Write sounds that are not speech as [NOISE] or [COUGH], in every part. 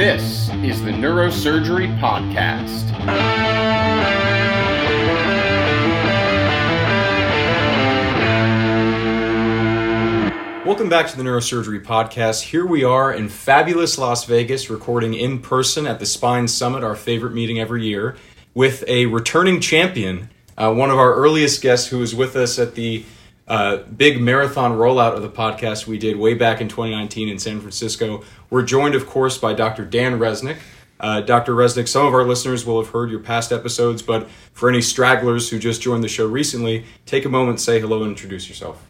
This is the Neurosurgery Podcast. Welcome back to the Neurosurgery Podcast. Here we are in fabulous Las Vegas, recording in person at the Spine Summit, our favorite meeting every year, with a returning champion, uh, one of our earliest guests who was with us at the uh, big marathon rollout of the podcast we did way back in 2019 in San Francisco. We're joined, of course, by Dr. Dan Resnick. Uh, Dr. Resnick, some of our listeners will have heard your past episodes, but for any stragglers who just joined the show recently, take a moment, say hello, and introduce yourself.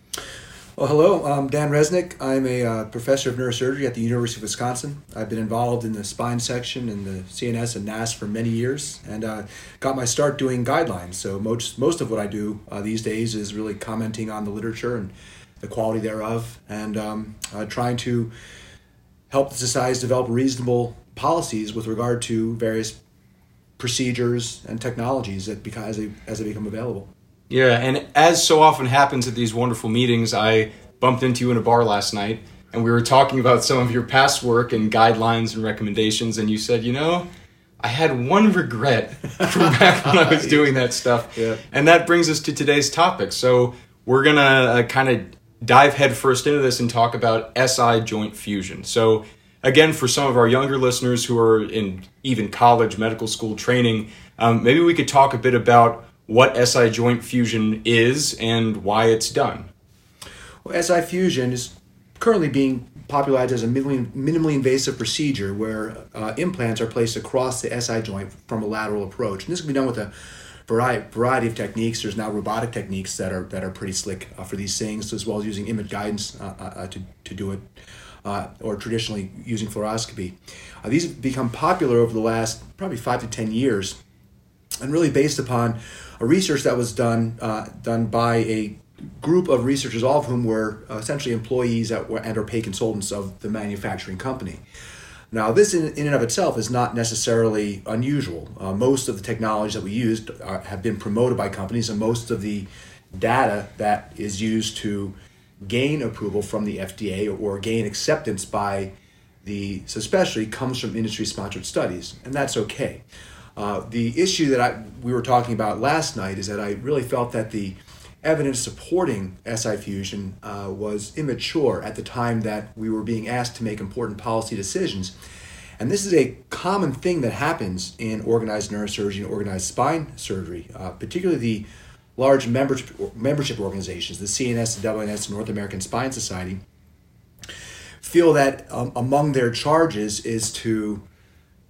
Well, hello, I'm Dan Resnick. I'm a uh, professor of neurosurgery at the University of Wisconsin. I've been involved in the spine section and the CNS and NASS for many years and uh, got my start doing guidelines. So, most, most of what I do uh, these days is really commenting on the literature and the quality thereof and um, uh, trying to help the societies develop reasonable policies with regard to various procedures and technologies that as, they, as they become available. Yeah, and as so often happens at these wonderful meetings, I bumped into you in a bar last night and we were talking about some of your past work and guidelines and recommendations, and you said, you know, I had one regret [LAUGHS] from back when I was doing that stuff. Yeah. And that brings us to today's topic. So we're going to uh, kind of dive headfirst into this and talk about SI joint fusion. So, again, for some of our younger listeners who are in even college, medical school training, um, maybe we could talk a bit about what SI joint fusion is and why it's done. Well, SI fusion is currently being popularized as a minimally, invasive procedure where uh, implants are placed across the SI joint from a lateral approach. And this can be done with a variety, variety of techniques. There's now robotic techniques that are that are pretty slick uh, for these things, as well as using image guidance uh, uh, to, to do it, uh, or traditionally using fluoroscopy. Uh, these have become popular over the last probably five to ten years, and really based upon a research that was done uh, done by a group of researchers, all of whom were uh, essentially employees were, and or pay consultants of the manufacturing company. Now, this in, in and of itself is not necessarily unusual. Uh, most of the technologies that we used are, have been promoted by companies, and most of the data that is used to gain approval from the FDA or, or gain acceptance by the especially comes from industry sponsored studies, and that's okay. Uh, the issue that I, we were talking about last night is that I really felt that the evidence supporting SI fusion uh, was immature at the time that we were being asked to make important policy decisions. And this is a common thing that happens in organized neurosurgery and organized spine surgery, uh, particularly the large membership, organizations, the CNS, the AANS, the North American Spine Society, feel that um, among their charges is to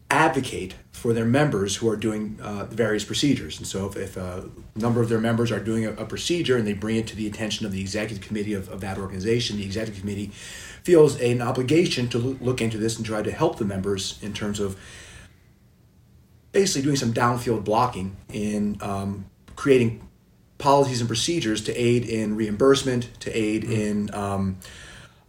advocate for their members who are doing uh, various procedures. And so, if, if, a number of their members are doing a, a, procedure and they bring it to the attention of the executive committee of, of that organization, the executive committee feels an obligation to look into this and try to help the members in terms of basically doing some downfield blocking in um, creating policies and procedures to aid in reimbursement, to aid mm-hmm. in um,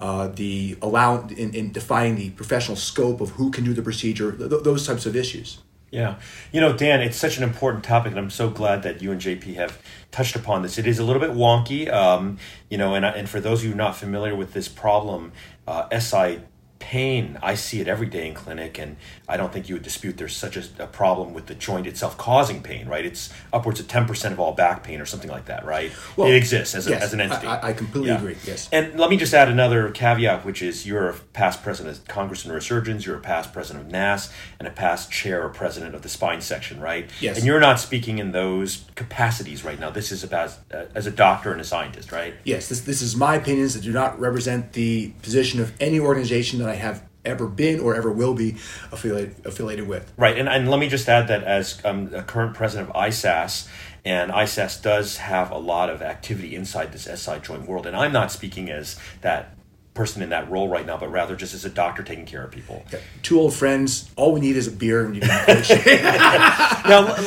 uh, the allow in, in defining the professional scope of who can do the procedure, th- those types of issues. Yeah. You know, Dan, it's such an important topic, and I'm so glad that you and JP have touched upon this. It is a little bit wonky, um, you know, and, and for those of you not familiar with this problem, uh, SI pain. I see it every day in clinic and i don't think you would dispute there's such a, a, problem with the joint itself causing pain right? It's upwards of 10% of all back pain or something like that right? Well, it exists as, yes, a, as an entity. I, I completely yeah. agree yes. And let me just add another caveat which is you're a past president of congress and neurosurgeons you're a past president of NASS and a past chair or president of the spine section right? Yes. And you're not speaking in those capacities right now. This is about uh, as a doctor and a scientist right? Yes this, this is my opinions that do not represent the position of any organization that I have ever been or ever will be affiliated affiliated with. Right, and, and let me just add that as um, a current president of ISASS, and ISASS does have a lot of activity inside this SI joint world, and I'm not speaking as that person in that role right now, but rather just as a doctor taking care of people. Yeah. Two old friends. All we need is a beer and you [LAUGHS] now,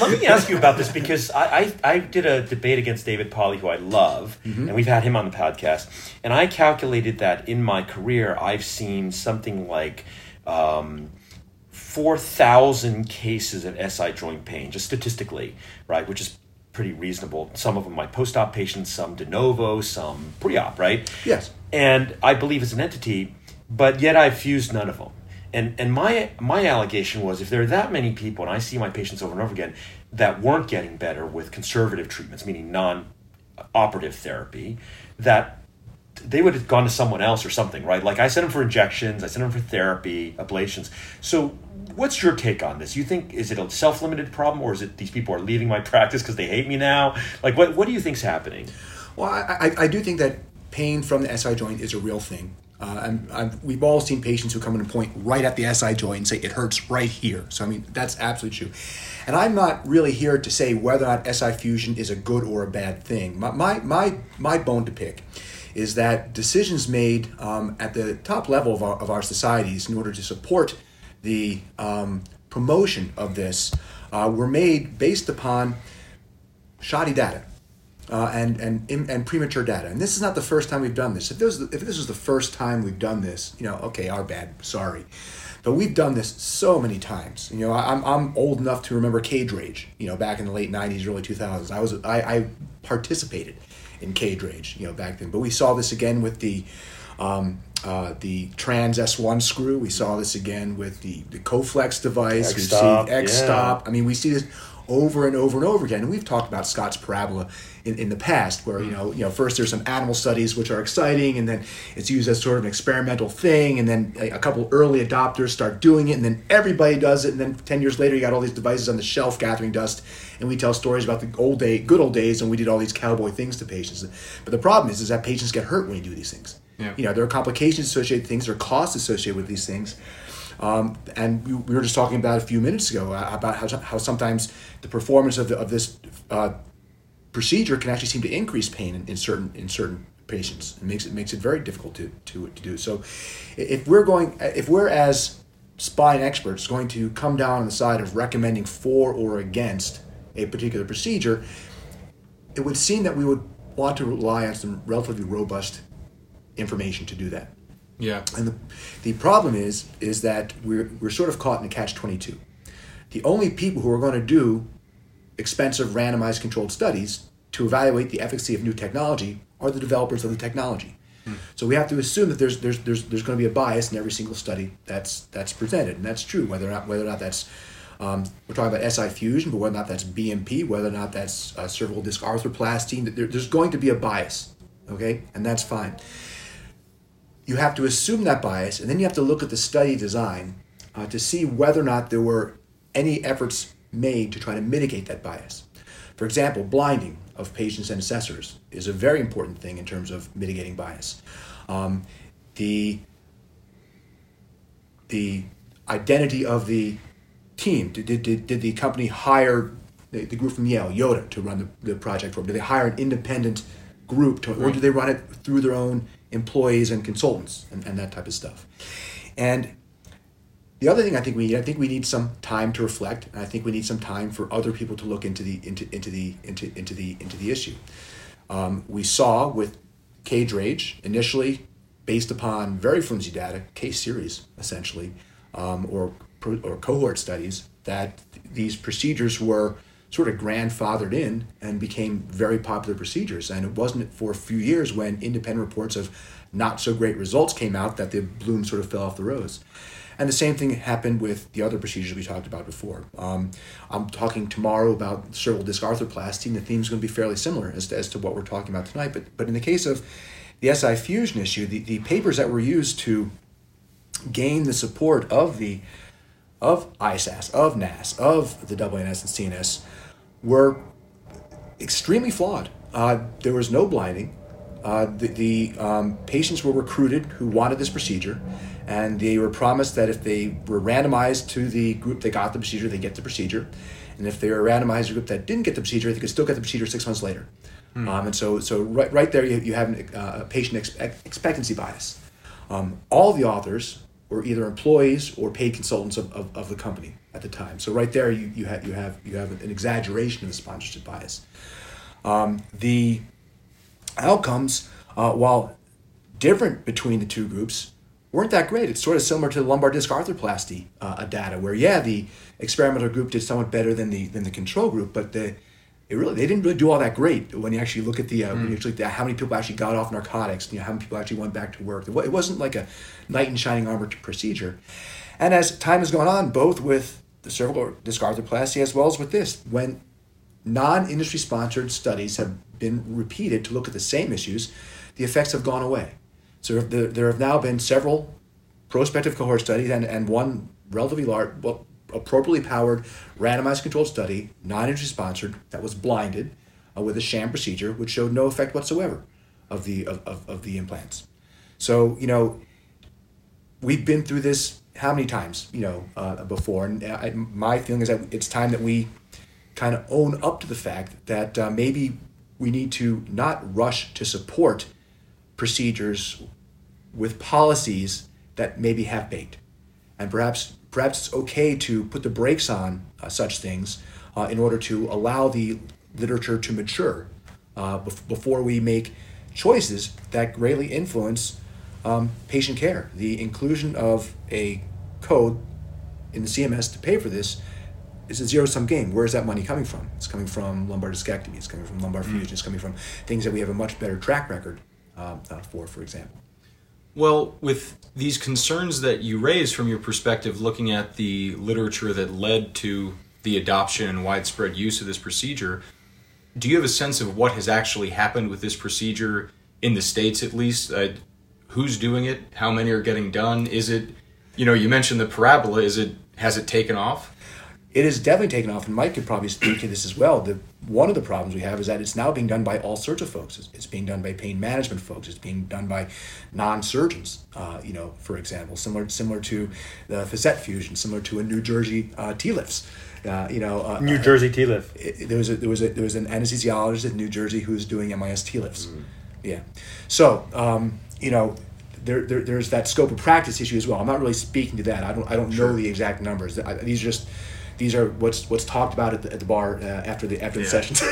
let me ask you about this because I, I, I did a debate against David Polly, who I love, mm-hmm. and we've had him on the podcast. And I calculated that in my career, I've seen something like. Um, 4,000 cases of SI joint pain, just statistically, right? Which is pretty reasonable. Some of them my post-op patients, some de novo, some pre-op, right? Yes. And I believe as an entity, but yet I've fused none of them. And and my my allegation was if there are that many people, and I see my patients over and over again, that weren't getting better with conservative treatments, meaning non-operative therapy, that they would have gone to someone else or something, right? Like I sent them for injections, I sent them for therapy, ablations. So, what's your take on this? You think is it a self-limited problem, or is it these people are leaving my [LAUGHS] practice because they hate me now? Like, what what do you think's happening? Well, I, I, I do think that pain from the SI joint is a real thing. Uh, and I've, we've all seen patients who come in and point right at the SI joint and say it hurts right here. So I mean that's absolutely true. And I'm not really here to say whether or not SI fusion is a good or a bad thing. My my my, my bone to pick is that decisions made um, at the top level of our, of our societies in order to support the um, promotion of this uh, were made based upon shoddy data uh, and, and, and premature data. And this is not the first time we've done this. If this, was the, if this was the first time we've done this, you know, okay, our bad, sorry. But we've done this so many times. You know, I'm, I'm old enough to remember cage rage, you know, back in the late 90s, early 2000s. I, was, I, I participated in cage rage, you know, back then. But we saw this again with the um, uh, the trans S1 screw. We saw this again with the, the Coflex device. X-Stop, we see X Stop. Yeah. I mean, we see this over and over and over again. And we've talked about Scott's parabola in, in the past, where you mm. know, you know, first there's some animal studies which are exciting, and then it's used as sort of an experimental thing, and then a, a couple early adopters start doing it, and then everybody does it, and then ten years later you got all these devices on the shelf gathering dust, and we tell stories about the old day, good old days, and we did all these cowboy things to patients. But the problem is, is that patients get hurt when you do these things. Yeah. You know, there are complications associated with things, there are costs associated with these things. Um, and we, we, were just talking about a few minutes ago uh, about how, how sometimes the performance of, the, of this uh, procedure can actually seem to increase pain in, in certain in certain patients. It makes it makes it very difficult to, to, to do. So, if we're going, if we're as spine experts going to come down on the side of recommending for or against a particular procedure, it would seem that we would want to rely on some relatively robust information to do that. Yeah. And the, the problem is is that we're, we're sort of caught in a catch 22. The only people who are going to do expensive randomized controlled studies to evaluate the efficacy of new technology are the developers of the technology. Hmm. So we have to assume that there's, there's, there's, there's going to be a bias in every single study that's, that's presented. And that's true, whether or not, whether or not that's um, we're talking about SI fusion, but whether or not that's BMP, whether or not that's uh, cervical disc arthroplasty, there, there's going to be a bias, okay? And that's fine you have to assume that bias, and then you have to look at the study design uh, to see whether or not there were any efforts made to try to mitigate that bias. For example, blinding of patients and assessors is a very important thing in terms of mitigating bias. Um, the the identity of the team. Did, did, did the company hire the, the group from Yale, Yoda, to run the, the project for them? Did they hire an independent group to, or do they run it through their own employees and consultants and, and that type of stuff. And the other thing I think we need, I think we need some time to reflect, and I think we need some time for other people to look into the into into the into into the into the issue. Um, we saw with Cage Rage initially, based upon very flimsy data, case series essentially, um, or or cohort studies, that these procedures were sort of grandfathered in and became very popular procedures. And it wasn't for a few years when independent reports of not so great results came out that the bloom sort of fell off the rose. And the same thing happened with the other procedures we talked about before. Um, I'm talking tomorrow about cervical disc arthroplasty, and the theme is going to be fairly similar as to, as to what we're talking about tonight. But, but in the case of the SI fusion issue, the, the papers that were used to gain the support of the of ISASS, of NASS, of the AANS and CNS were extremely flawed. Uh, there was no blinding. Uh, the, the um, patients were recruited who wanted this procedure, and they were promised that if they were randomized to the group that got the procedure, they get the procedure, and if they were randomized to a group that didn't get the procedure, they could still get the procedure six months later. Hmm. Um, and so, so right, right there, you, you have an, uh, a patient expectancy bias. Um, all the authors were either employees or paid consultants of, of, of the company at the time. So right there, you, you, have, you, have, you have an exaggeration of the sponsorship bias. Um, the outcomes, uh, while different between the two groups, weren't that great. It's sort of similar to the lumbar disc arthroplasty uh, data, where yeah, the experimental group did somewhat better than the than the control group, but the it really they didn't really do all that great when you actually look at the uh, when you actually look at how many people actually got off narcotics, you know, how many people actually went back to work. It wasn't like a knight in shining armor procedure. And as time has gone on, both with the cervical disc arthroplasty as well as with this, when non-industry sponsored studies have been repeated to look at the same issues, the effects have gone away. So there, there have now been several prospective cohort studies and, and one relatively large, well, appropriately powered, randomized controlled study, non-industry sponsored, that was blinded uh, with a sham procedure, which showed no effect whatsoever of the of, of, of the implants. So you know, we've been through this how many times you know uh, before, and I, my feeling is that it's time that we kind of own up to the fact that uh, maybe we need to not rush to support procedures with policies that maybe have baked, and perhaps perhaps it's okay to put the brakes on uh, such things uh, in order to allow the literature to mature uh, bef- before we make choices that greatly influence um, patient care. The inclusion of a code in the CMS to pay for this is a zero sum game. Where is that money coming from? It's coming from lumbar discectomy. It's coming from lumbar fusion. It's coming from things that we have a much better track record um, uh, for, for example. Well, with these concerns that you raise from your perspective, looking at the literature that led to the adoption and widespread use of this procedure, do you have a sense of what has actually happened with this procedure in the states, at least? Uh, who's doing it? How many are getting done? Is it, you know, you mentioned the parabola. Is it has it taken off? It has definitely taken off, and Mike could probably speak to this as well. The one of the problems we have is that it's now being done by all sorts of folks. It's, it's being done by pain management folks. It's being done by non-surgeons. Uh, you know, for example, similar similar to the facet fusion, similar to a New Jersey uh, T-lifts. Uh, you know, uh, New Jersey T lift. it, there was a there was a there was an anesthesiologist in New Jersey who was doing MIS T lifts. Yeah, so um, you know. There, there, there's that scope of practice issue as well. I'm not really speaking to that. I don't I don't know the exact numbers. I, these are just these are what's what's talked about at the, at the bar uh, after the after the sessions. [LAUGHS]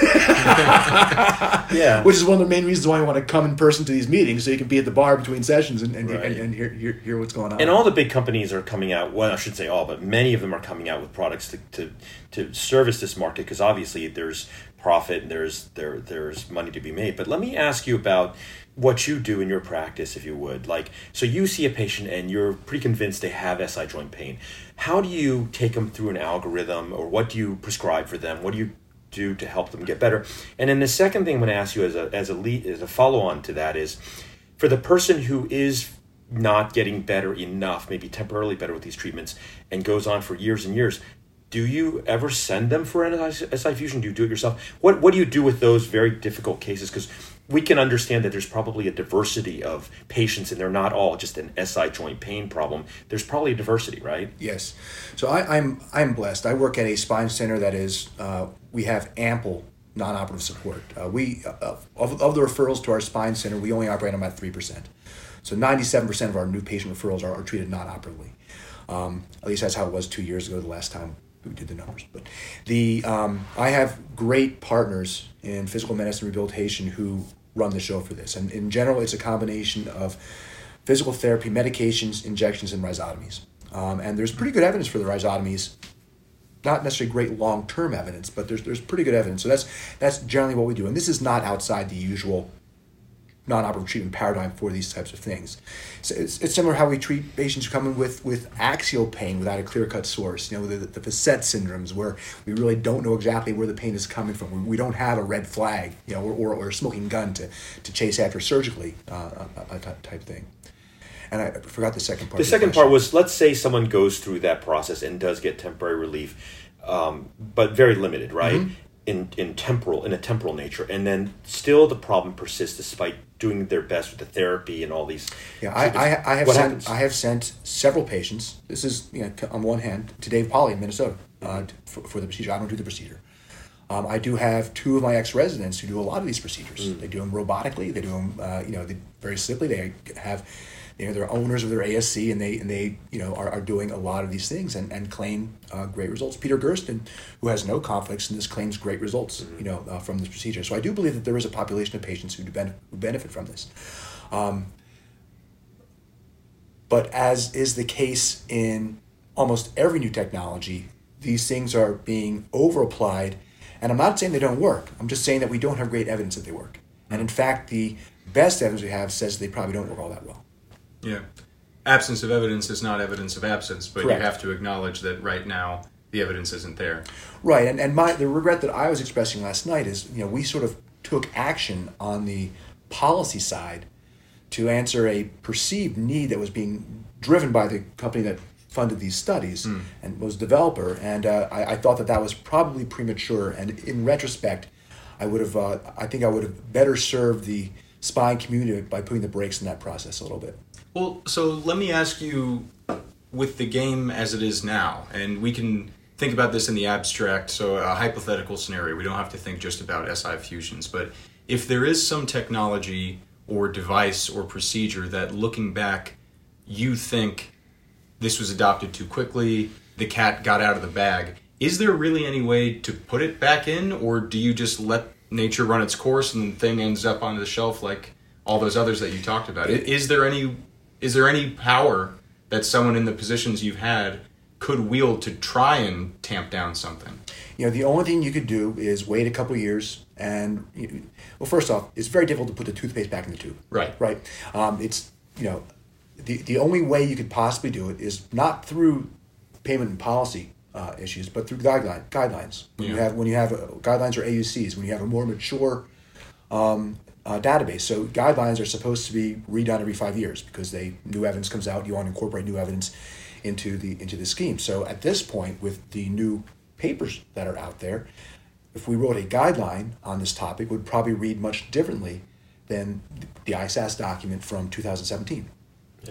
Yeah. Which is one of the main reasons why I want to come in person to these meetings, so you can be at the bar between sessions and and, Right. and, and hear, hear hear what's going on. And all the big companies are coming out. Well, I should say all, but many of them are coming out with products to to, to service this market because obviously there's profit and there's there there's money to be made. But let me ask you about what you do in your practice, if you would. Like, so you see a patient and you're pretty convinced they have SI joint pain. How do you take them through an algorithm, or what do you prescribe for them? What do you do to help them get better? And then the second thing I'm going to ask you as a as a lead as a follow on to that is for the person who is not getting better enough, maybe temporarily better with these treatments, and goes on for years and years. Do you ever send them for an SI fusion? Do you do it yourself? What What do you do with those very difficult cases? Because we can understand that there's probably a diversity of patients, and they're not all just an SI joint pain problem. There's probably a diversity, right? Yes. So I, I'm I'm blessed. I work at a spine center that is uh, we have ample non-operative support. Uh, we uh, of, of the referrals to our spine center, we only operate on about three percent. So 97% of our new patient referrals are, are treated non-operatively. Um, at least that's how it was two years ago, the last time we did the numbers. But the um, I have great partners in physical medicine rehabilitation who run the show for this. And in general, it's a combination of physical therapy, medications, injections, and rhizotomies. Um, and there's pretty good evidence for the rhizotomies. Not necessarily great long-term evidence, but there's there's pretty good evidence. So that's that's generally what we do. And this is not outside the usual non-operative treatment paradigm for these types of things. So it's, it's similar how we treat patients who come in with, with axial pain without a clear-cut source. You know, the, the facet syndromes where we really don't know exactly where the pain is coming from. We, we don't have a red flag, you know, or, or, or a smoking gun to, to chase after surgically, uh, a, a type thing. And I forgot the second part. The second part was let's say someone goes through that process and does get temporary relief, um, but very limited, right? Mm-hmm. In in temporal in a temporal nature, and then still the problem persists despite doing their best with the therapy and all these. Yeah, I, I, I have what sent happens? I have sent several patients. This is you know on one hand to Dave Polly in Minnesota uh, for, for the procedure. I don't do the procedure. Um, I do have two of my ex residents who do a lot of these procedures. Mm. They do them robotically. They do them uh, you know they, very simply. They have you know they're owners of their ASC and they and they you know are, are doing a lot of these things and, and claim uh, great results. Peter Gerszten, who has no conflicts in this, claims great results Mm-hmm. you know uh, from this procedure. So I do believe that there is a population of patients who do benefit, who benefit from this. Um, but as is the case in almost every new technology, these things are being over applied And I'm not saying they don't work. I'm just saying that we don't have great evidence that they work. And in fact, the best evidence we have says they probably don't work all that well. Yeah. Absence of evidence is not evidence of absence, but Correct. you have to acknowledge that right now the evidence isn't there. Right, and, and my the regret that I was expressing last night is you know we sort of took action on the policy side to answer a perceived need that was being driven by the company that funded these studies and was developer, and uh, I, I thought that that was probably premature. And in retrospect, I would have uh, I think I would have better served the spine community by putting the brakes in that process a little bit. Well, so let me ask you with the game as it is now, and we can think about this in the abstract, so a hypothetical scenario. We don't have to think just about SI fusions, but if there is some technology or device or procedure that looking back you think this was adopted too quickly, the cat got out of the bag, is there really any way to put it back in, or do you just let nature run its course and the thing ends up on the shelf like all those others that you talked about? Is there any is there any power that someone in the positions you've had could wield to try and tamp down something? You know, the only thing you could do is wait a couple years and, you- well, first off, it's very difficult to put the toothpaste back in the tube. Right. Right. Um, it's, you know, the, the only way you could possibly do it is not through payment and policy uh, issues, but through guideline, guidelines. When you have when you have uh, guidelines or AUCs, when you have a more mature um, uh, database. So guidelines are supposed to be redone every five years because they new evidence comes out. You want to incorporate new evidence into the into the scheme. So at this point, with the new papers that are out there, if we wrote a guideline on this topic, would probably read much differently than the ISASS document from 2017,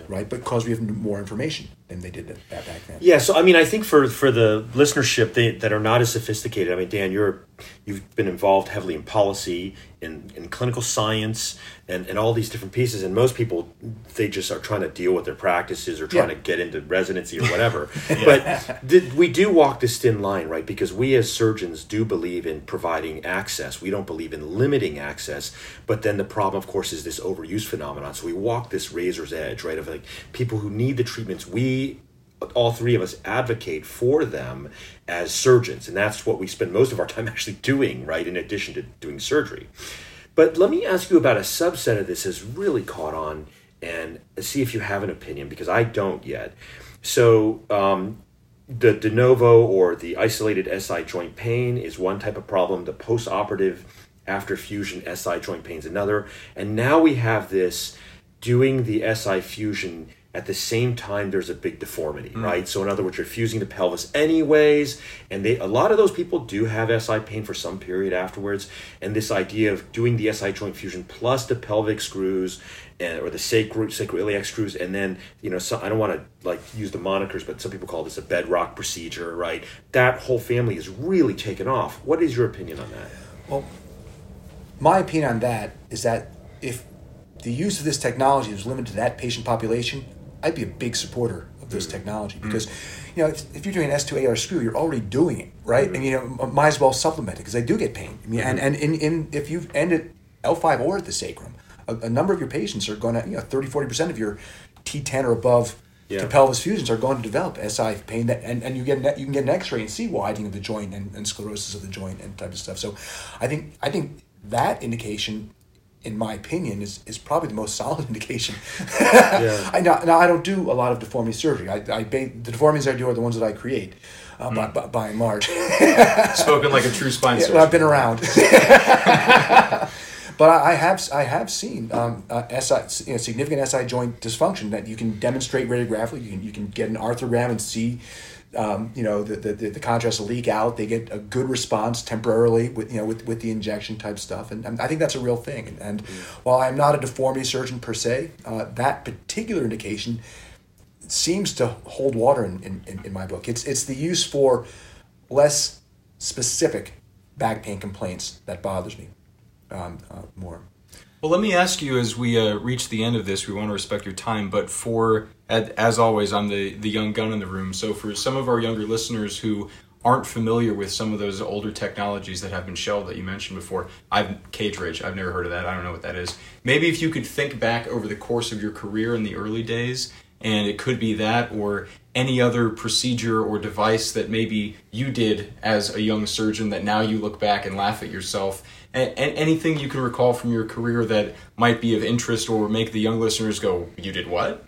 right? Because we have more information than they did that back then. Yeah, so I mean, I think for for the listenership they, that are not as sophisticated, I mean, Dan, you're you've been involved heavily in policy, in, in clinical science, and, and all these different pieces. And most people, they just are trying to deal with their practices or trying Yeah. to get into residency or whatever. [LAUGHS] But th- we do walk this thin line, right? Because we as surgeons do believe in providing access. We don't believe in limiting access. But then the problem, of course, is this overuse phenomenon. So we walk this razor's edge, right? Of like people who need the treatments. We all three of us advocate for them as surgeons and that's what we spend most of our time [LAUGHS] actually doing right in addition to doing surgery but let me ask you about a subset of this has really caught on and see if you have an opinion because i don't yet so um, the de novo or the isolated SI joint pain is one type of problem. The post-operative after fusion SI joint pain is another. And now we have this doing the SI fusion at the same time there's a big deformity, mm. right? So in other words, you're fusing the pelvis anyways, and they a lot of those people do have SI pain for some period afterwards. And this idea of doing the SI joint fusion plus the pelvic screws and, or the sacro sacroiliac screws, and then you know, so I don't want to like use the monikers, but some people call this a bedrock procedure, right? That whole family is really taken off. What is your opinion on that? Well, my opinion on that is that if the use of this technology was limited to that patient population, I'd be a big supporter of this mm-hmm. technology mm-hmm. because, you know, if, if you're doing an S2AR screw, you're already doing it, right? Mm-hmm. And you know, might as well supplement it because they do get pain. I mean, and and in, in if you've ended L5 or at the sacrum, a, a number of your patients are going to, you know, 30, 40% of your T10 or above Yeah. to pelvis fusions are going to develop SI pain that, and, and you get an, you can get an X-ray and see widening of the joint and, and sclerosis of the joint and type of stuff. So, I think I think that indication, in my opinion, is, is probably the most [LAUGHS] solid indication. [LAUGHS] I now, now I don't do a lot of deformity surgery. I, I ba- the deformities I do are the ones that I create, uh, by, by, by and large. [LAUGHS] Spoken like a true spine Yeah, surgeon. I've been around. but I, I have I have seen um, uh, SI, you know, significant SI joint dysfunction that you can demonstrate radiographically. You can you can get an arthrogram and see. Um, you know the, the, the, contrast leak out. They get a good response temporarily with you know with, with the injection type stuff, and, and I think that's a real thing. And, and while I'm not a deformity surgeon per se, uh, that particular indication seems to hold water in, in, in, in my book. It's it's the use for less specific back pain complaints that bothers me um, uh, more. Well, let me ask you as we uh, reach the end of this, we want to respect your time, but for, as, always, I'm the, the young gun in the room. So, for some of our younger listeners who aren't familiar with some of those older technologies that have been shelved that you mentioned before, I've cage rage, I've never heard of that. I don't know what that is. Maybe if you could think back over the course of your career in the early days and it could be that or any other procedure or device that maybe you did as a young surgeon that now you look back and laugh at yourself. And, anything you can recall from your career that might be of interest or make the young listeners go, "You did what?"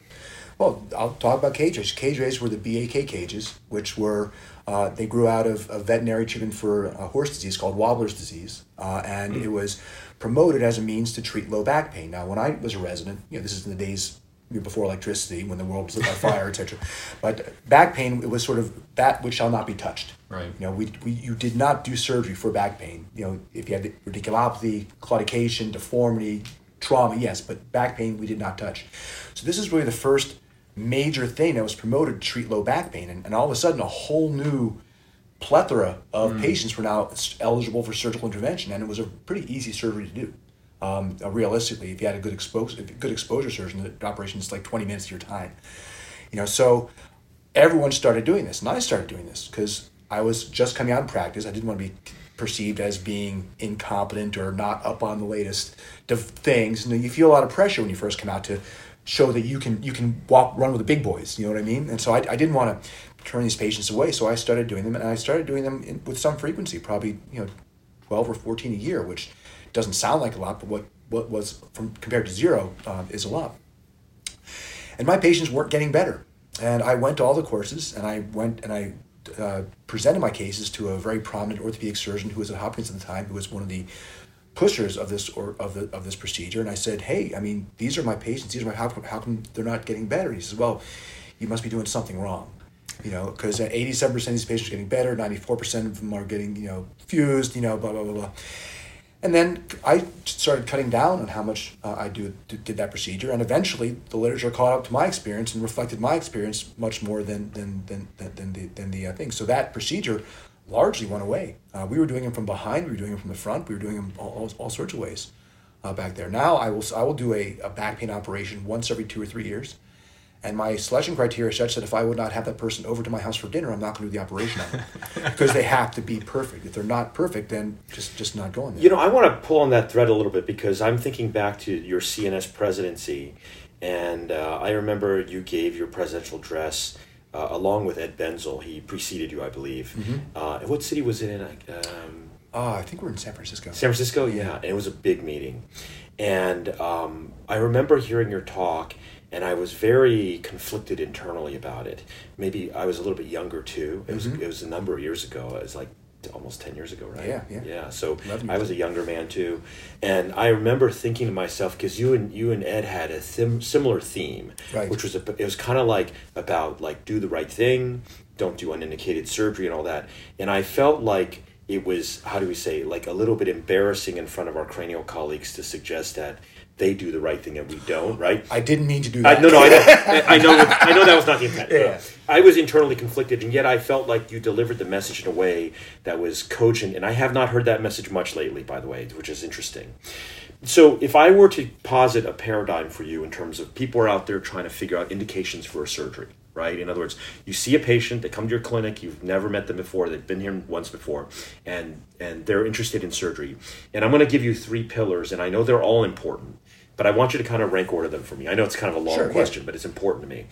Well, I'll talk about cage rays. Cage rays were the BAK cages, which were uh, they grew out of a veterinary treatment for a horse disease called Wobbler's disease, uh, and mm. it was promoted as a means to treat low back pain. Now, when I was a resident, you know, this is in the days before electricity, when the world was lit by fire, etc. But back pain, it was sort of that which shall not be touched. Right. You know, we, we you did not do surgery for back pain. You know, if you had radiculopathy, claudication, deformity, trauma, yes, but back pain we did not touch. So this is really the first major thing that was promoted to treat low back pain, and, and all of a sudden a whole new plethora of mm. patients were now eligible for surgical intervention, and it was a pretty easy surgery to do. Um, uh, realistically, if you had a good exposure, good exposure surgeon, the operation is like twenty minutes of your time. You know, so everyone started doing this, and I started doing this because I was just coming out of practice. I didn't want to be perceived as being incompetent or not up on the latest things. And you feel a lot of pressure when you first come out to show that you can you can walk run with the big boys. You know what I mean? And so I, I didn't want to turn these patients away. So I started doing them, and I started doing them in, with some frequency, probably you know, twelve or fourteen a year, which doesn't sound like a lot, but what what was from compared to zero uh, is a lot. And my patients weren't getting better, and I went to all the courses, and I went and I uh, presented my cases to a very prominent orthopedic surgeon who was at Hopkins at the time, who was one of the pushers of this or of the of this procedure and I said, "Hey, I mean, these are my patients. These are my how come, how come they're not getting better?" He says, "Well, you must be doing something wrong." You know, because eighty seven percent of these patients are getting better, ninety four percent of them are getting you know fused. You know, blah blah blah blah. And then I started cutting down on how much uh, I do did that procedure, and eventually the literature caught up to my experience and reflected my experience much more than than than than, than the than the uh, thing. So that procedure largely went away. Uh, we were doing them from behind, we were doing them from the front, we were doing them all, all, all sorts of ways uh, back there. Now I will I will do a, a back pain operation once every two or three years. And my selection criteria is such that if I would not have that person over to my house for dinner, I'm not going to do the operation on them [LAUGHS] because they have to be perfect. If they're not perfect, then just just not going there. You know, I want to pull on that thread a little bit because I'm thinking back to your CNS presidency, and uh, I remember you gave your presidential address uh, along with Ed Benzel. He preceded you, I believe. Mm-hmm. Uh, what city was it in? Um, oh, I think we're in San Francisco. San Francisco, yeah. And it was a big meeting. And um, I remember hearing your talk, and I was very conflicted internally about it. Maybe I was a little bit younger too. It was, mm-hmm. it was a number of years ago. It was like almost 10 years ago right? Yeah yeah. Yeah so i was a younger man too. And i remember thinking to myself because you and you and ed had a sim- similar theme right. which was a, it was kind of like about like do the right thing don't do unindicated surgery and all that. And i felt like it was how do we say like a little bit embarrassing in front of our cranial colleagues to suggest that they do the right thing and we don't, right? I didn't mean to do that. I, no, no, I know, [LAUGHS] I know, I know that was not the intent. Yeah. I was internally conflicted, and yet I felt like you delivered the message in a way that was cogent, and I have not heard that message much lately, by the way, which is interesting. So, if I were to posit a paradigm for you in terms of people are out there trying to figure out indications for a surgery, right? In other words, you see a patient, they come to your clinic, you've never met them before, they've been here once before, and and they're interested in surgery. And I'm going to give you three pillars, and I know they're all important but I want you to kind of rank order them for me. I know it's kind of a long sure, question, yeah. but it's important to me.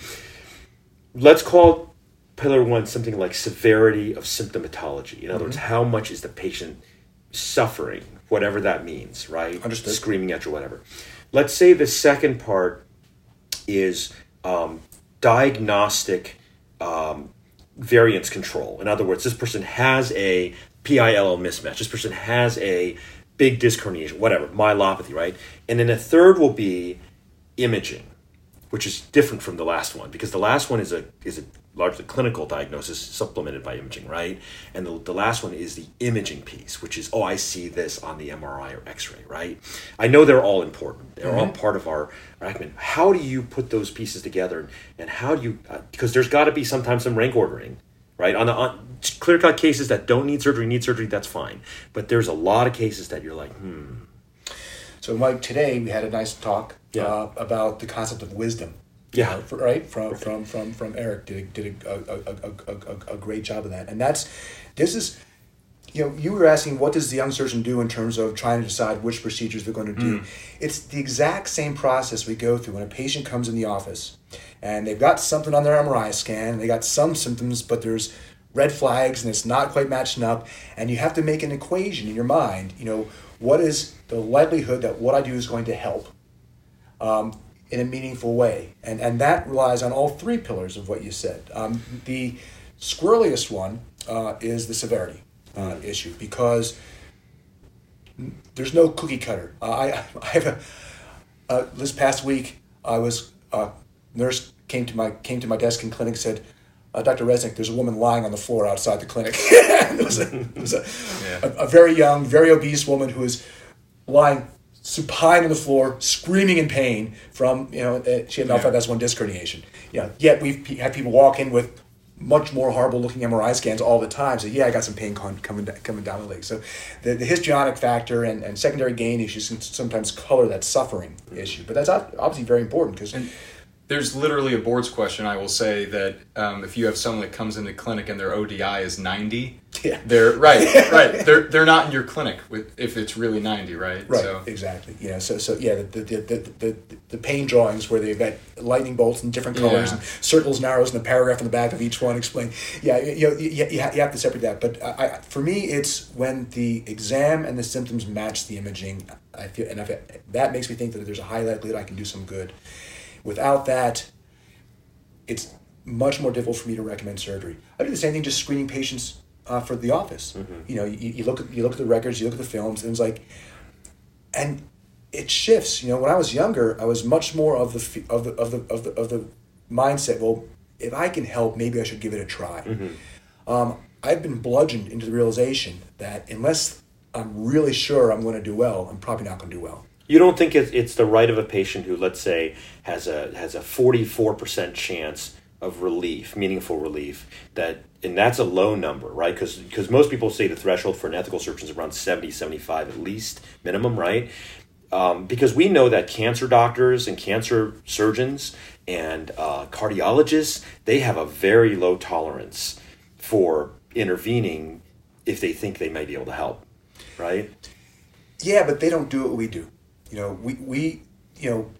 Let's call pillar one something like severity of symptomatology. In other mm-hmm. words, how much is the patient suffering, whatever that means, right? Understood. Screaming at you, whatever. Let's say the second part is um, diagnostic um, variance control. In other words, this person has a PI-LL mismatch. This person has a big disc herniation, whatever, myelopathy, right? And then a third will be imaging, which is different from the last one because the last one is a is a largely clinical diagnosis supplemented by imaging, right? And the, the last one is the imaging piece, which is, oh, I see this on the MRI or X-ray, right? I know they're all important. They're mm-hmm. all part of our recommend. How do you put those pieces together, and how do you? Because uh, there's got to be sometimes some rank ordering, right? On the on, clear cut cases that don't need surgery, need surgery, that's fine. But there's a lot of cases that you're like, hmm. So, Mike, today we had a nice talk yeah. uh, about the concept of wisdom. Yeah. Uh, for, right from from from from Eric did did a, a, a, a, a, a great job of that, and that's this is you know, you were asking what does the young surgeon do in terms of trying to decide which procedures they're going to do. It's the exact same process we go through when a patient comes in the office and they've got something on their MRI scan, they got some symptoms, but there's red flags and it's not quite matching up, and you have to make an equation in your mind. You know, what is the likelihood that what I do is going to help? Um, in a meaningful way. And, and that relies on all three pillars of what you said. Um, the squirreliest one uh, is the severity uh, issue because there's no cookie cutter. Uh, I, [LAUGHS] I have a, uh, this past week, I was, uh, nurse came to my, came to my desk in clinic said, uh, Dr. Resnick, there's a woman lying on the floor outside the clinic. [LAUGHS] it was, a, it was a, a, a very young, very obese woman who was lying supine on the floor, screaming in pain from, you know, uh, she had an L5-S1 disc herniation. Know, yet we've had people walk in with much more horrible looking MRI scans all the time. So yeah, I got some pain con- coming da- coming down the leg. So the, the histrionic factor and, and secondary gain issues can sometimes color that suffering issue. But that's obviously very important because There's literally a boards question. I will say that um, if you have someone that comes into clinic and their ODI is 90, Yeah. they're right, [LAUGHS] right. They're they're not in your clinic with if it's really 90, right? Right, So exactly. Yeah, so so yeah, the the, the, the, the pain drawings where they've got lightning bolts in different colors Yeah. and circles and arrows and a paragraph on the back of each one explain. Yeah, you know, you, you, you have to separate that. But I, for me, it's when the exam and the symptoms match the imaging. I feel, and if it, that makes me think that there's a high likelihood I can do some good. Without that, it's much more difficult for me to recommend surgery. I do the same thing, just screening patients uh, for the office. You know, you, you look at you look at the records, you look at the films, and it's like, and it shifts. You know, when I was younger, I was much more of the of the of the of the, of the mindset. Well, if I can help, maybe I should give it a try. Um, I've been bludgeoned into the realization that unless I'm really sure I'm going to do well, I'm probably not going to do well. You don't think it's, the right of a patient who, let's say, has a has a forty four percent chance of relief, meaningful relief, that and that's a low number, right? Because most people say the threshold for an ethical surgeon is around 70, 75 at least minimum, right? Um, because we know that cancer doctors and cancer surgeons and uh, cardiologists they have a very low tolerance for intervening if they think they might be able to help, right? Yeah, but they don't do what we do. You know, we we you know.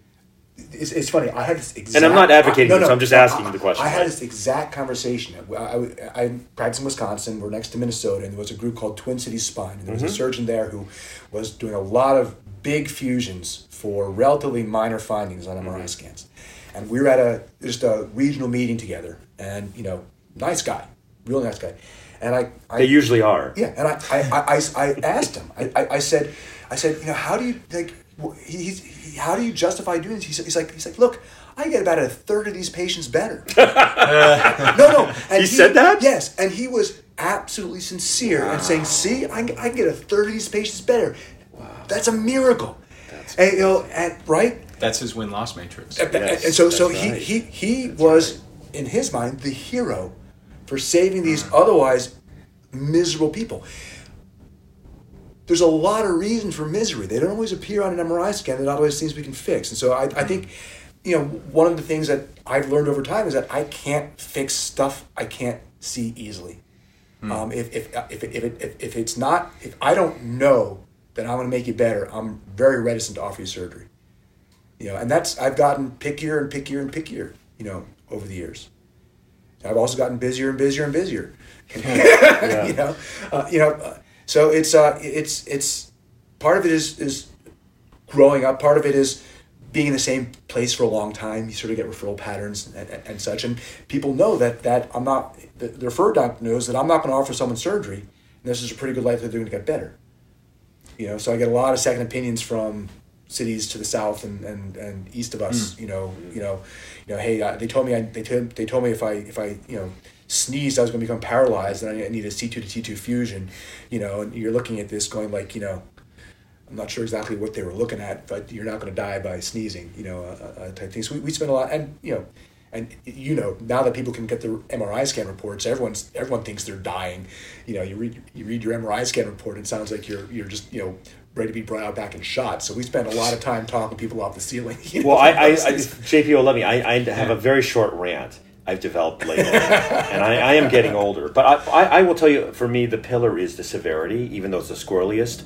It's, it's funny. I had this exact. And I'm not advocating no, this, no, I'm just asking I- the question, I had this exact conversation. I, I, I practiced in Wisconsin. We're next to Minnesota, and there was a group called Twin Cities Spine, and there Mm-hmm. was a surgeon there who was doing a lot of big fusions for relatively minor findings on MRI Mm-hmm. scans. And we were at a just a regional meeting together, and you know, nice guy, really nice guy. And I, I They usually are. yeah, and I, I, I, I, I asked him. I, I, I said, I said, you know, how do you like? Wh- he- He's, he, how do you justify doing this? He's, he's like, he's like, look, I get about a third of these patients better. [LAUGHS] no, no. And He said that? Yes, and he was absolutely sincere and saying, see, I, I can get a third of these patients better. That's a miracle. and, you know, and right. that's his win loss matrix. And- Yes, and so, so that's he, right. he, he was, in his mind, the hero for saving these otherwise miserable people. There's a lot of reasons for misery. They don't always appear on an MRI scan. They're not always things we can fix. And so I, I think, you know, one of the things that I've learned over time is that I can't fix stuff I can't see easily. Um, if, if, if, if, it, if, if it's not, if I don't know that I'm going to make you better, I'm very reticent to offer you surgery you know and that's i've gotten pickier and pickier and pickier you know over the years i've also gotten busier and busier and busier [LAUGHS] [LAUGHS] you know uh, you know uh, so it's uh it's it's part of it is is growing up. Part of it is being in the same place for a long time. You sort of get referral patterns and, and, and such. And people know that that i'm not the, the referred doctor knows that i'm not going to offer someone surgery and this is a pretty good likelihood they're going to get better. You know so i get a lot of second opinions from cities to the south and, and, and east of us you know you know you know hey uh, they told me I, they, told, they told me if i if i you know sneezed i was going to become paralyzed and i need a c2 to t2 fusion you know and you're looking at this going like you know i'm not sure exactly what they were looking at but you're not going to die by sneezing you know uh, uh, type things we, we spend a lot and you know and you know now that people can get their MRI scan reports, everyone's everyone thinks they're dying. You know, you read you read your MRI scan report, and it sounds like you're you're just you know ready to be brought out back and shot. So we spend a lot of time talking people off the ceiling. [LAUGHS] you know, Well, I, I, I things. JPO, let me. I, I have a very short rant I've developed lately, and I, I am getting older. But I, I, I will tell you, for me, the pillar is the severity, even though it's the squirreliest.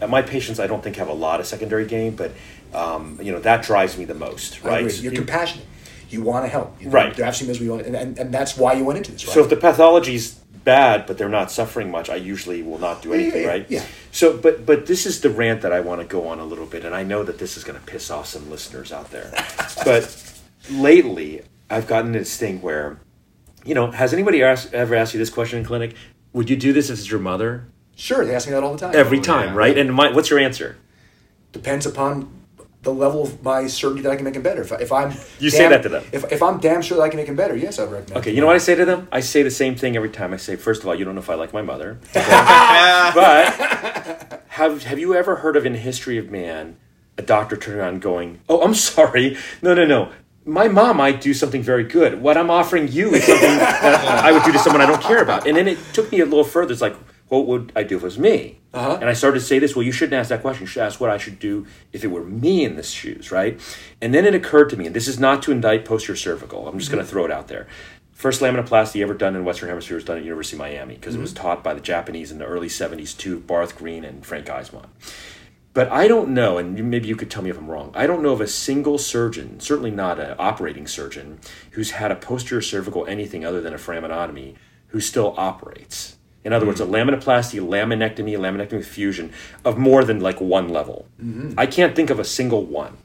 Uh, my patients, I don't think have a lot of secondary gain, but um, you know that drives me the most, right? agree. You're compassionate. You want to help. You Right. They're absolutely miserable, and, and, and that's why you went into this, right? So if the pathology's bad, but they're not suffering much, I usually will not do yeah, anything, yeah, right? yeah. So, but but this is the rant that I want to go on a little bit, and I know that this is going to piss off some listeners out there. [LAUGHS] but lately, I've gotten this thing where, you know, has anybody asked, ever asked you this question in clinic? Would you do this if it's your mother? sure, they ask me that all the time. Every Oh, time, yeah. right? And my, what's your answer? depends upon the level of my certainty that I can make him better. If, I, if I'm You say that to them. If, if I'm damn sure that I can make him better, yes, I'd recommend. Okay, it. you know what I say to them? I say the same thing every time. I say, first of all, you don't know if I like my mother. [LAUGHS] Okay? but have have you ever heard of in the history of man a doctor turning around going, "Oh, I'm sorry, no, no, no." My mom might do something very good. What I'm offering you is something [LAUGHS] that I would do to someone I don't care about. And then it took me a little further. It's like, what would I do if it was me? Uh-huh. And I started to say this. Well, you shouldn't ask that question. You should ask what I should do if it were me in this shoes, right? And then it occurred to me, and this is not to indict posterior cervical. I'm just going to throw it out there. First laminoplasty ever done in Western Hemisphere was done at University of Miami because it was taught by the Japanese in the early 70s to Barth Green and Frank Eismont. But I don't know, and maybe you could tell me if I'm wrong. I don't know of a single surgeon, certainly not an operating surgeon, who's had a posterior cervical anything other than a foraminotomy who still operates. In other words, a laminoplasty, laminectomy, laminectomy with fusion of more than like one level. I can't think of a single one.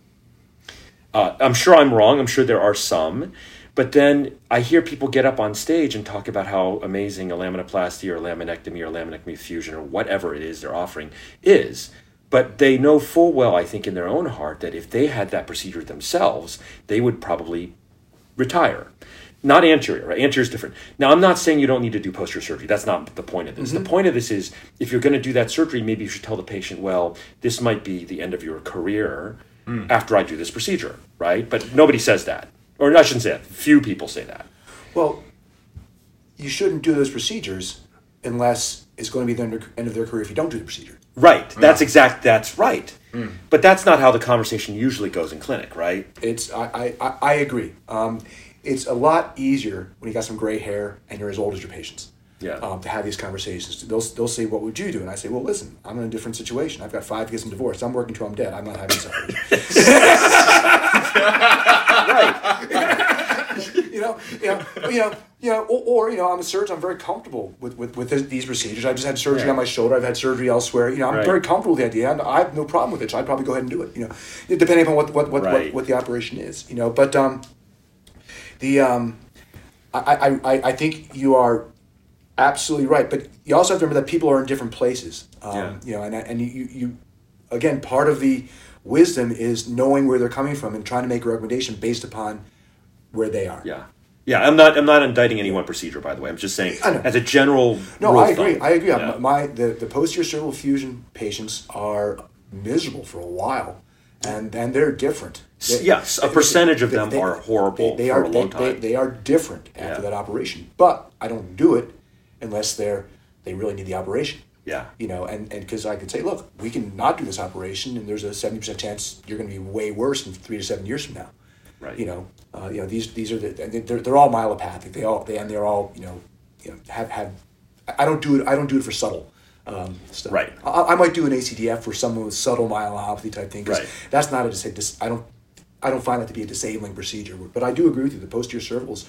Uh, I'm sure I'm wrong. I'm sure there are some. But then I hear people get up on stage and talk about how amazing a laminoplasty or laminectomy or laminectomy fusion or whatever it is they're offering is. But they know full well, I think, in their own heart, that if they had that procedure themselves, they would probably retire. Not anterior, right? Anterior is different. Now, I'm not saying you don't need to do posterior surgery. That's not the point of this. The mm-hmm. point of this is if you're going to do that surgery, maybe you should tell the patient, well, this might be the end of your career mm. after I do this procedure, right? But nobody says that. Or I shouldn't say that. Few people say that. Well, you shouldn't do those procedures unless it's going to be the end of their career if you don't do the procedure. Right. That's exact. That's right. But that's not how the conversation usually goes in clinic, right? It's I I, I, I agree. Um, it's a lot easier when you got some gray hair and you're as old as your patients. Yeah. Um, to have these conversations, they'll they'll say, "What would you do?" And I say, "Well, listen, I'm in a different situation. I've got five kids and divorced. I'm working till I'm dead. I'm not having [LAUGHS] separation." [LAUGHS] You know, you know, you know, you know, or, or you know, I'm a surgeon. I'm very comfortable with with, with this, these procedures. I've just had surgery on my shoulder. I've had surgery elsewhere. You know, I'm Right. very comfortable with the idea, and I have no problem with it. So I'd probably go ahead and do it. You know, depending upon what what what, Right. what, what the operation is. You know, but um, the um, I, I I I think you are absolutely right. But you also have to remember that people are in different places. Um, Yeah. You know, and and you you again part of the wisdom is knowing where they're coming from and trying to make a recommendation based upon where they are. Yeah. Yeah. I'm not. I'm not indicting any one procedure, by the way. I'm just saying, as a general. No, I agree. thumb. I agree. My the, the posterior cervical fusion patients are miserable for a while, and and they're different. S- yes, a percentage of them are horrible They, they are a long they- they- They, are different after Yeah. that operation, but I don't do it unless they're they really need the operation. Yeah. You know, and and because I could say, look, we can not do this operation, and there's a seventy percent chance you're going to be way worse in three to seven years from now. Right. You know, uh, you know these these are the and they're, they're all myelopathic. They all they and they're all you know, you know have have. I don't do it. I don't do it for subtle. Um, stuff. Right. I, I might do an ACDF for someone with subtle myelopathy type thing. Right. That's not a dis- I don't. I don't find that to be a disabling procedure. But I do agree with you. The posterior cervicals,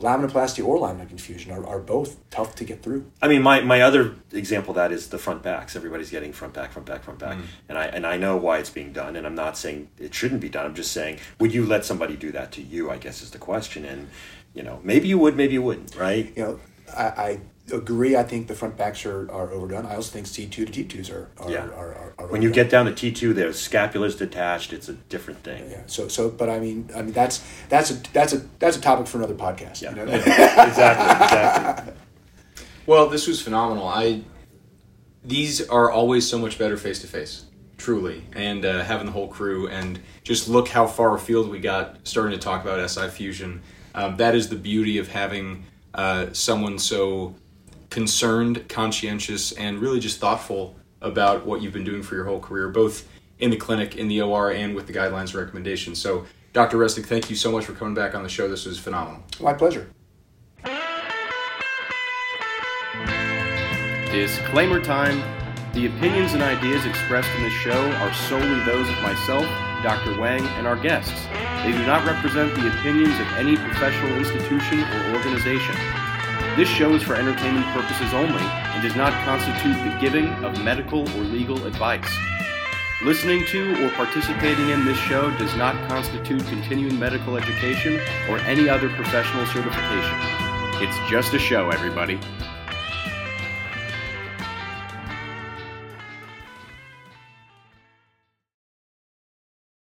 laminoplasty or laminectomy fusion are, are both tough to get through. I mean, my, my other example of that is the front backs. Everybody's getting front back, front back, front back, Mm. and I and I know why it's being done. And I'm not saying it shouldn't be done. I'm just saying, would you let somebody do that to you? I guess is the question. And you know, maybe you would, maybe you wouldn't, right? You know, I, I agree. I think the front backs are, are overdone. I also think C two to T twos are are, Yeah. are, are, are When you get down to T two, there's scapula's detached. It's a different thing. yeah. So so, but I mean, I mean that's that's a that's a that's a topic for another podcast. Yeah, you know? [LAUGHS] exactly, exactly. Well, this was phenomenal. I these are always so much better face to face, truly, and uh, having the whole crew and just look how far afield we got starting to talk about SI fusion. Um, that is the beauty of having uh, someone so concerned, conscientious, and really just thoughtful about what you've been doing for your whole career, both in the clinic, in the OR, and with the guidelines and recommendations. So Dr. Resnick, thank you so much for coming back on the show. This was phenomenal. My pleasure. Disclaimer time. The opinions and ideas expressed in this show are solely those of myself, Dr. Wang, and our guests. They do not represent the opinions of any professional institution or organization. This show is for entertainment purposes only and does not constitute the giving of medical or legal advice. Listening to or participating in this show does not constitute continuing medical education or any other professional certification. It's just a show, everybody.